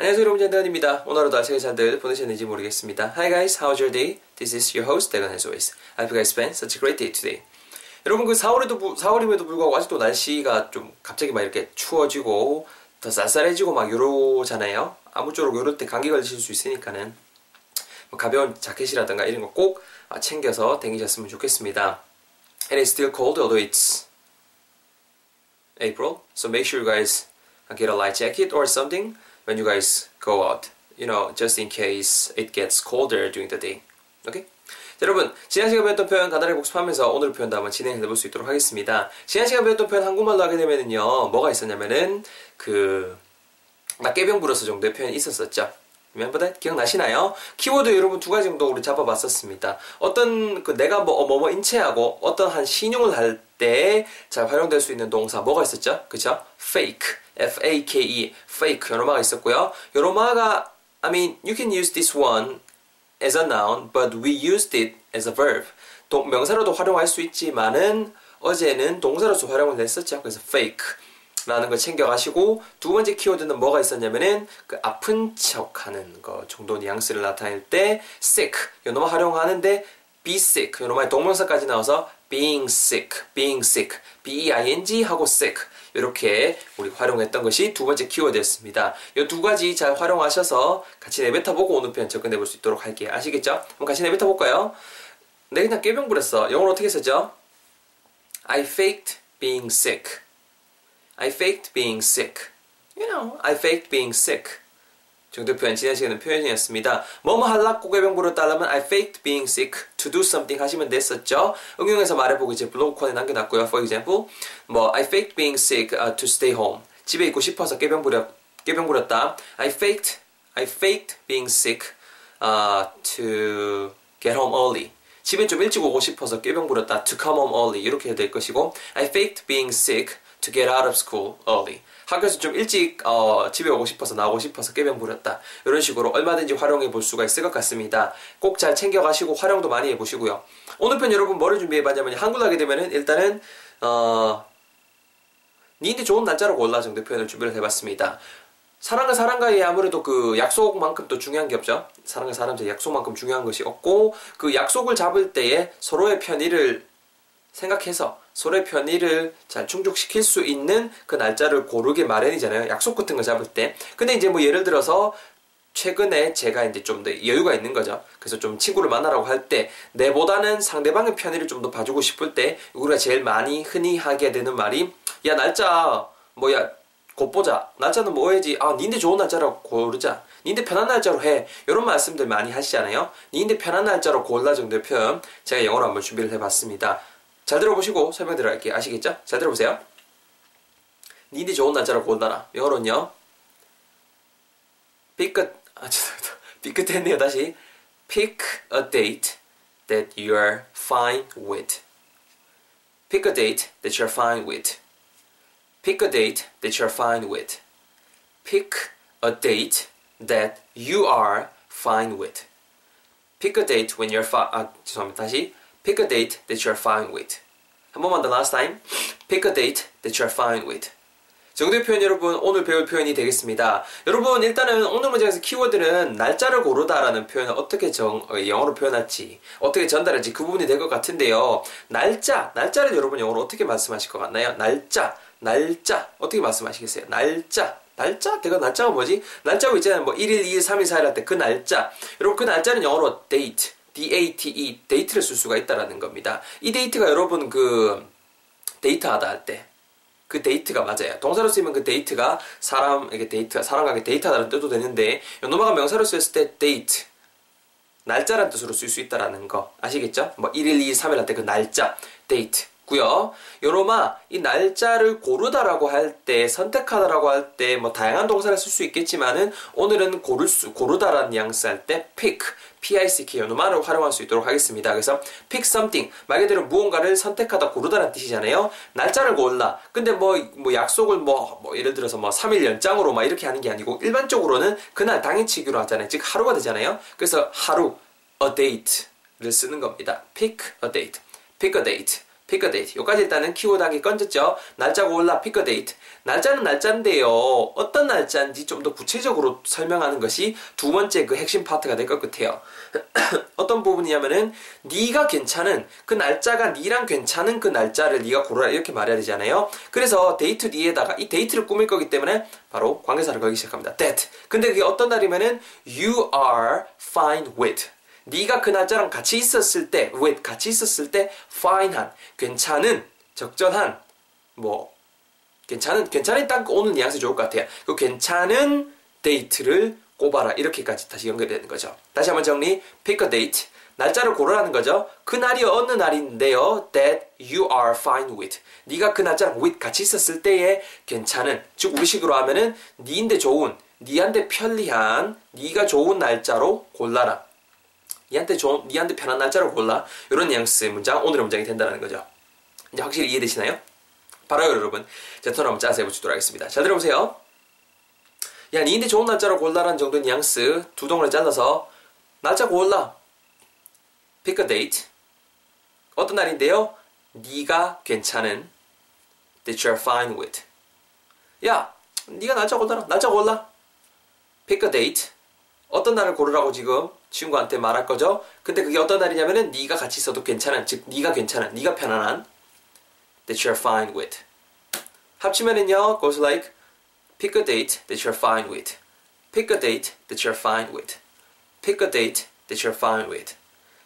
안녕하세요 여러분 전대건입니다. 오늘 하루도 아침에 잘들 보내셨는지 모르겠습니다. Hi guys, how's your day? This is your host 대건 as always. I hope you guys spent such a great day today. 여러분 그 4월에도 4월임에도 불구하고 아직도 날씨가 좀 갑자기 막 이렇게 추워지고 더 쌀쌀해지고 막 이러잖아요. 아무쪼록 이럴 때 감기 걸리실 수 있으니까는 뭐 가벼운 자켓이라든가 이런 거 꼭 챙겨서 다니셨으면 좋겠습니다. And it's still cold although it's April, so make sure you guys get a light jacket or something when you guys go out. You know, just in case it gets colder during the day. Okay? 자, 여러분, 지난 시간 배웠던 표현 간단히 복습하면서 오늘 표현도 한번 진행해 볼 수 있도록 하겠습니다. 지난 시간 배웠던 표현 한국말로 하게 되면은요, 뭐가 있었냐면은, 그, 나 깨병 부렸어 정도의 표현이 있었었죠. remember 기억나시나요? 키워드 여러분 두 가지 정도 우리 잡아봤었습니다. 어떤, 그 내가 뭐, 뭐, 뭐 인체하고 어떤 한 신용을 할 때 잘 활용될 수 있는 동사 뭐가 있었죠? 그쵸? fake. F-A-K-E. fake. 요로마가 있었고요. 요로마가, I mean, you can use this one as a noun, but we used it as a verb. 동, 명사로도 활용할 수 있지만은 어제는 동사로서 활용을 했었죠. 그래서 fake 라는 걸 챙겨가시고 두 번째 키워드는 뭐가 있었냐면은 그 아픈 척하는 거 정도 뉘앙스를 나타낼 때 sick 요놈을 활용하는데 be sick 요놈의 동명사까지 나와서 being sick, being sick, b-e-i-n-g 하고 sick 이렇게 우리 활용했던 것이 두 번째 키워드였습니다. 이 두 가지 잘 활용하셔서 같이 내뱉어보고 오늘 표현 접근해 볼 수 있도록 할게요. 아시겠죠? 그럼 같이 내뱉어 볼까요? 내 그냥 깨병 부렸어. 영어로 어떻게 썼죠? I faked being sick. I faked being sick. You know, I faked being sick. 정도 표현 지난 시간에 표현이었습니다. 뭐뭐 할락 고개병 부렸다라면 I faked being sick to do something 하시면 됐었죠. 응용해서 말해보고 이제 블로그 코너에 남겨놨고요. For example, 뭐 I faked being sick uh, to stay home. 집에 있고 싶어서 깨병 부렸 깨병 부렸다. I faked I faked being sick uh, to get home early. 집에 좀 일찍 오고 싶어서 깨병 부렸다. To come home early 이렇게 될 것이고 I faked being sick to get out of school early. 학교에서 좀 일찍 어, 집에 오고 싶어서 나오고 싶어서 깨병 부렸다. 이런 식으로 얼마든지 활용해 볼 수가 있을 것 같습니다. 꼭 잘 챙겨가시고 활용도 많이 해보시고요. 오늘 편 여러분 뭐를 준비해봤냐면 한글 하게 되면은 일단은 어, 니인데 좋은 날짜로 골라 정도 표현을 준비를 해봤습니다. 사랑과 사랑과의 아무래도 그 약속만큼 또 중요한 게 없죠. 사랑과 사람 사이 약속만큼 중요한 것이 없고 그 약속을 잡을 때에 서로의 편의를 생각해서 서로의 편의를 잘 충족시킬 수 있는 그 날짜를 고르게 마련이잖아요. 약속 같은 거 잡을 때. 근데 이제 뭐 예를 들어서 최근에 제가 이제 좀 더 여유가 있는 거죠. 그래서 좀 친구를 만나라고 할 때 내보다는 상대방의 편의를 좀 더 봐주고 싶을 때 우리가 제일 많이 흔히 하게 되는 말이 야 날짜 뭐야 곧 보자. 날짜는 뭐 해야지? 아 니인데 좋은 날짜로 고르자. 니인데 편한 날짜로 해. 이런 말씀들 많이 하시잖아요. 니인데 편한 날짜로 골라 정도의 표현 제가 영어로 한번 준비를 해봤습니다. 잘 들어보시고 설명 들어갈게요. 아시겠죠? 잘 들어보세요. 니네 좋은 날짜로 골라라. 영어로는요. 삐끗 아 죄송합니다. 삐끗했네요. 다시 pick a date that you're fine with. pick a date that you're fine with. pick a date that you're fine with. pick a date that you are fine with. pick a date when you're fine 아 죄송합니다. 다시 Pick a date that you're fine with. 한 번만 더 last time. Pick a date that you're fine with. 정도의 표현 여러분 오늘 배울 표현이 되겠습니다. 여러분 일단은 오늘 문장에서 키워드는 날짜를 고르다라는 표현을 어떻게 정, 영어로 표현할지 어떻게 전달할지 그 부분이 될 것 같은데요. 날짜, 날짜를 여러분 영어로 어떻게 말씀하실 것 같나요? 날짜, 날짜 어떻게 말씀하시겠어요? 날짜, 날짜? 내가 날짜가 뭐지? 날짜가 있잖아요. 뭐 1일, 2일, 3일, 4일 할 때 그 날짜. 여러분 그 날짜는 영어로 date. D-A-T-E, date를 쓸 수가 있다라는 겁니다. 이 date가 여러분 그 데이트하다 할 때, 그 데이트가 맞아요. 동사로 쓰면 그 date가 사람에게 date가 사람과 데이트하다는 뜻도 되는데 요노마가 명사로 쓰였을 때 데이트 날짜란 뜻으로 쓸 수 있다라는 거 아시겠죠? 뭐 1일, 2일, 3일 할 때 그 날짜 데이트 고요. 요로마 이 날짜를 고르다라고 할 때 선택하다라고 할 때 뭐 다양한 동사를 쓸 수 있겠지만은 오늘은 고를 수 고르다라는 뉘앙스 할 때 pick PICK 요노마를 활용할 수 있도록 하겠습니다. 그래서 pick something 말 그대로 무언가를 선택하다 고르다라는 뜻이잖아요. 날짜를 골라. 근데 뭐, 뭐 약속을 뭐, 뭐 예를 들어서 뭐 3일 연장으로 막 이렇게 하는 게 아니고 일반적으로는 그날 당일치기로 하잖아요. 즉 하루가 되잖아요. 그래서 하루 a date를 쓰는 겁니다. pick a date. pick a date. A date. 여기까지 일단은 키워드 하나 건졌죠. 날짜 골라 pick a date. 날짜는 날짜인데요. 어떤 날짜인지 좀 더 구체적으로 설명하는 것이 두 번째 그 핵심 파트가 될 것 같아요. 어떤 부분이냐면은 네가 괜찮은 그 날짜가 네랑 괜찮은 그 날짜를 네가 고르라 이렇게 말해야 되잖아요. 그래서 데이트 뒤에다가 이 date를 꾸밀 거기 때문에 바로 관계사를 걸기 시작합니다. that. 근데 그게 어떤 날이면은 you are fine with. 네가 그 날짜랑 같이 있었을 때, with 같이 있었을 때 fine한, 괜찮은, 적절한, 뭐 괜찮은 괜찮은 딱 오는 뉘앙스 좋을 것 같아요. 그 괜찮은 데이트를 꼽아라 이렇게까지 다시 연결되는 거죠. 다시 한번 정리. pick a date. 날짜를 고르라는 거죠. 그 날이 어느 날인데요. that you are fine with. 네가 그 날짜랑 with 같이 있었을 때에 괜찮은 즉 우리식으로 하면은 니인데 좋은 니한테 편리한 네가 좋은 날짜로 골라라. 니한테 좋은 니한테 편한 날짜로 골라. 이런 뉘앙스의 문장 오늘의 문장이 된다는 거죠. 이제 확실히 이해되시나요? 바로 여러분 제턴 한번 짜서 해보시도록 하겠습니다. 잘 들어보세요. 야 니인데 좋은 날짜로 골라라는 정도의 뉘앙스 두 동으로 잘라서 날짜 골라. pick a date. 어떤 날인데요? 네가 괜찮은 that you're fine with. 야, 네가 날짜 골라라. 날짜 골라. pick a date. 어떤 날을 고르라고 지금 친구한테 말할 거죠. 근데 그게 어떤 날이냐면은 네가 같이 있어도 괜찮은, 즉 네가 괜찮은, 네가 편안한 that you're fine with. 합치면은요, goes like pick a date that you're fine with. pick a date that you're fine with. pick a date that you're fine with.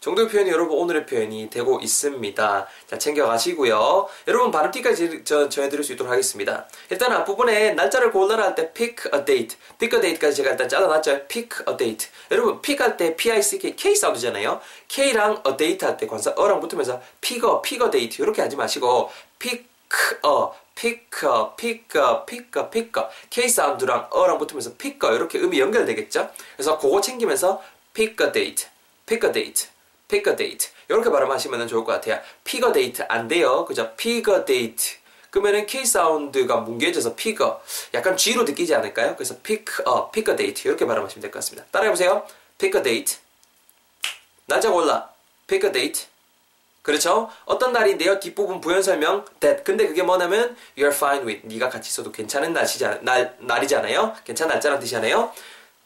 정도의 표현이 여러분 오늘의 표현이 되고 있습니다. 자, 챙겨가시고요. 여러분 발음 팁까지 저, 전해드릴 수 있도록 하겠습니다. 일단 앞부분에 날짜를 골라라 할 때 pick a date, pick a date까지 제가 일단 잘라놨죠. pick a date. 여러분 pick 할 때 p-i-c-k, k 사운드잖아요. k랑 a date 할 때 관사 어랑 붙으면서 pick a, pick a date 이렇게 하지 마시고 pick a, pick a, pick a. k 사운드랑 어랑 붙으면서 a 이렇게 음이 연결되겠죠. 그래서 그거 챙기면서 date, pick a date. Pick a date. 이렇게 발음하시면 좋을 것 같아요. pick a date 안 돼요. 그죠? pick a date. 그러면은 K 사운드가 뭉개져서 pick a 약간 G로 느끼지 않을까요? 그래서 pick a, pick a date. 이렇게 발음하시면 될 것 같습니다. 따라해보세요. pick a date. 날짜 골라. pick a date. 그렇죠? 어떤 날인데요? 뒷부분 부연 설명 that. 근데 그게 뭐냐면 you're fine with. 네가 같이 있어도 괜찮은 날이잖아, 날, 날이잖아요. 괜찮은 날짜란 뜻이잖아요.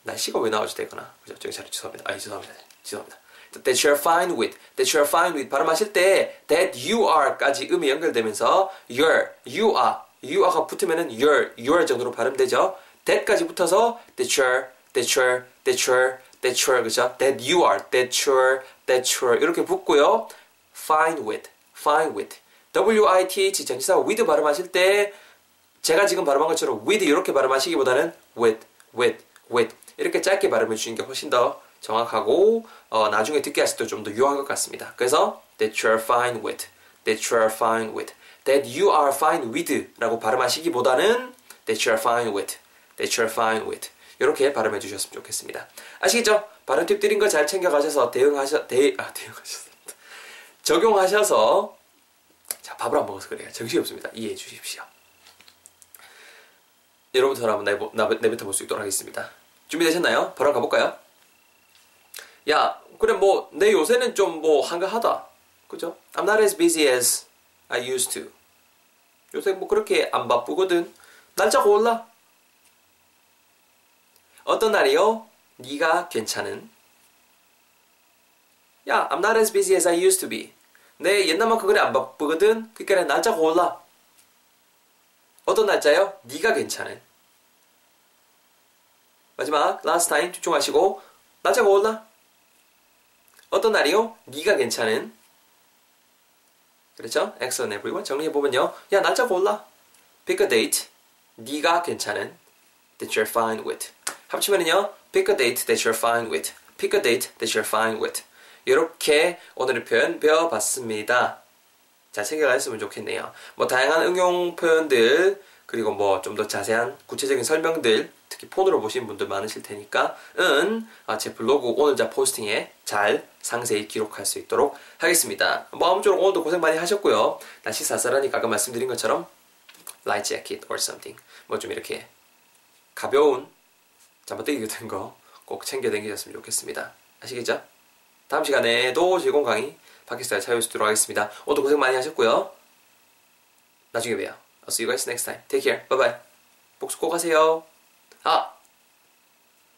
날씨가 왜 나오지 되거나. 그죠? 저기 잘 죄송합니다. 아, 죄송합니다. 죄송합니다. That you're fine with, that you're fine with 발음하실 때 that you are까지 음이 연결되면서 your, you are, you are가 붙으면은 your, your 정도로 발음되죠. that까지 붙어서 that you're, that you're, that you're, that you're 그죠? that you are, that you're, that you're 이렇게 붙고요. fine with, fine with, w-i-t-h 전치사 with 발음하실 때 제가 지금 발음한 것처럼 with 이렇게 발음하시기보다는 with, with, with 이렇게 짧게 발음해 주시는 게 훨씬 더 정확하고 어, 나중에 듣게 하실 때좀 더 유효한 것 같습니다. 그래서 that you are fine with, that you are fine with, that you are fine with라고 발음하시기보다는 that you are fine with, that you are fine with 이렇게 발음해 주셨으면 좋겠습니다. 아시겠죠? 발음 팁 드린 거 잘 챙겨가셔서 대응하셔 대, 아, 대응하셨습니다. 적용하셔서 자 밥을 안 먹어서 그래요. 정신이 없습니다. 이해해 주십시오. 여러분처럼 한번 내뱉어 볼 수 있도록 하겠습니다. 준비되셨나요? 바로 가볼까요? 야, 그래 뭐 내 요새는 좀 뭐 한가하다. 그죠? I'm not as busy as I used to. 요새 뭐 그렇게 안 바쁘거든. 날짜 골라. 어떤 날이요? 네가 괜찮은. 야, I'm not as busy as I used to be. 내 옛날만큼 그래 안 바쁘거든. 그러니까 날짜 골라. 어떤 날짜요? 네가 괜찮은. 마지막 last time 집중하시고 날짜 골라. 어떤 날이요? 네가 괜찮은 그렇죠? Excellent everyone 정리해 보면요 야 날짜 골라 Pick a date 네가 괜찮은 That you're fine with 합치면은요 Pick a date that you're fine with Pick a date that you're fine with 이렇게 오늘의 표현 배워봤습니다 잘 챙겨가셨으면 좋겠네요 뭐 다양한 응용 표현들 그리고 뭐 좀 더 자세한 구체적인 설명들 특히 폰으로 보신 분들 많으실 테니까 은 아, 제 블로그 오늘자 포스팅에 잘 상세히 기록할 수 있도록 하겠습니다. 뭐 아무쪼록 오늘도 고생 많이 하셨고요. 날씨 쌀쌀하니까 아까 말씀드린 것처럼 light jacket or something 뭐 좀 이렇게 가벼운 잠바떼기 같은 거 꼭 챙겨 다니셨으면 좋겠습니다. 아시겠죠? 다음 시간에도 즐거운 강의 팟캐스트를 찾아뵙도록 하겠습니다. 오늘도 고생 많이 하셨고요. 나중에 봬요. I'll see you guys next time. Take care. Bye bye. 복수 꼭 하세요. 아!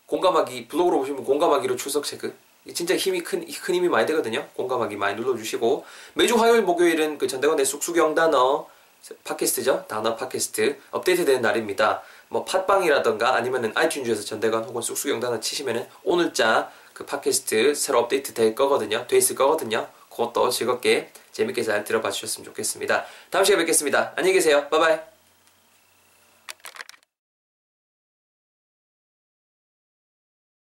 공감하기, 블로그로 보시면 공감하기로 출석 체크. 진짜 힘이 큰, 큰 힘이 많이 되거든요. 공감하기 많이 눌러주시고. 매주 화요일, 목요일은 그 전대건의 쑥쑥영 단어 팟캐스트죠. 단어 팟캐스트 업데이트 되는 날입니다. 뭐 팟빵이라던가 아니면은 아이튠즈에서 전대건 혹은 쑥쑥영 단어 치시면은 오늘자 그 팟캐스트 새로 업데이트 될 거거든요. 돼 있을 거거든요. 그것도 즐겁게 재밌게 잘 들어봐 주셨으면 좋겠습니다. 다음 시간에 뵙겠습니다. 안녕히 계세요. 바이바이.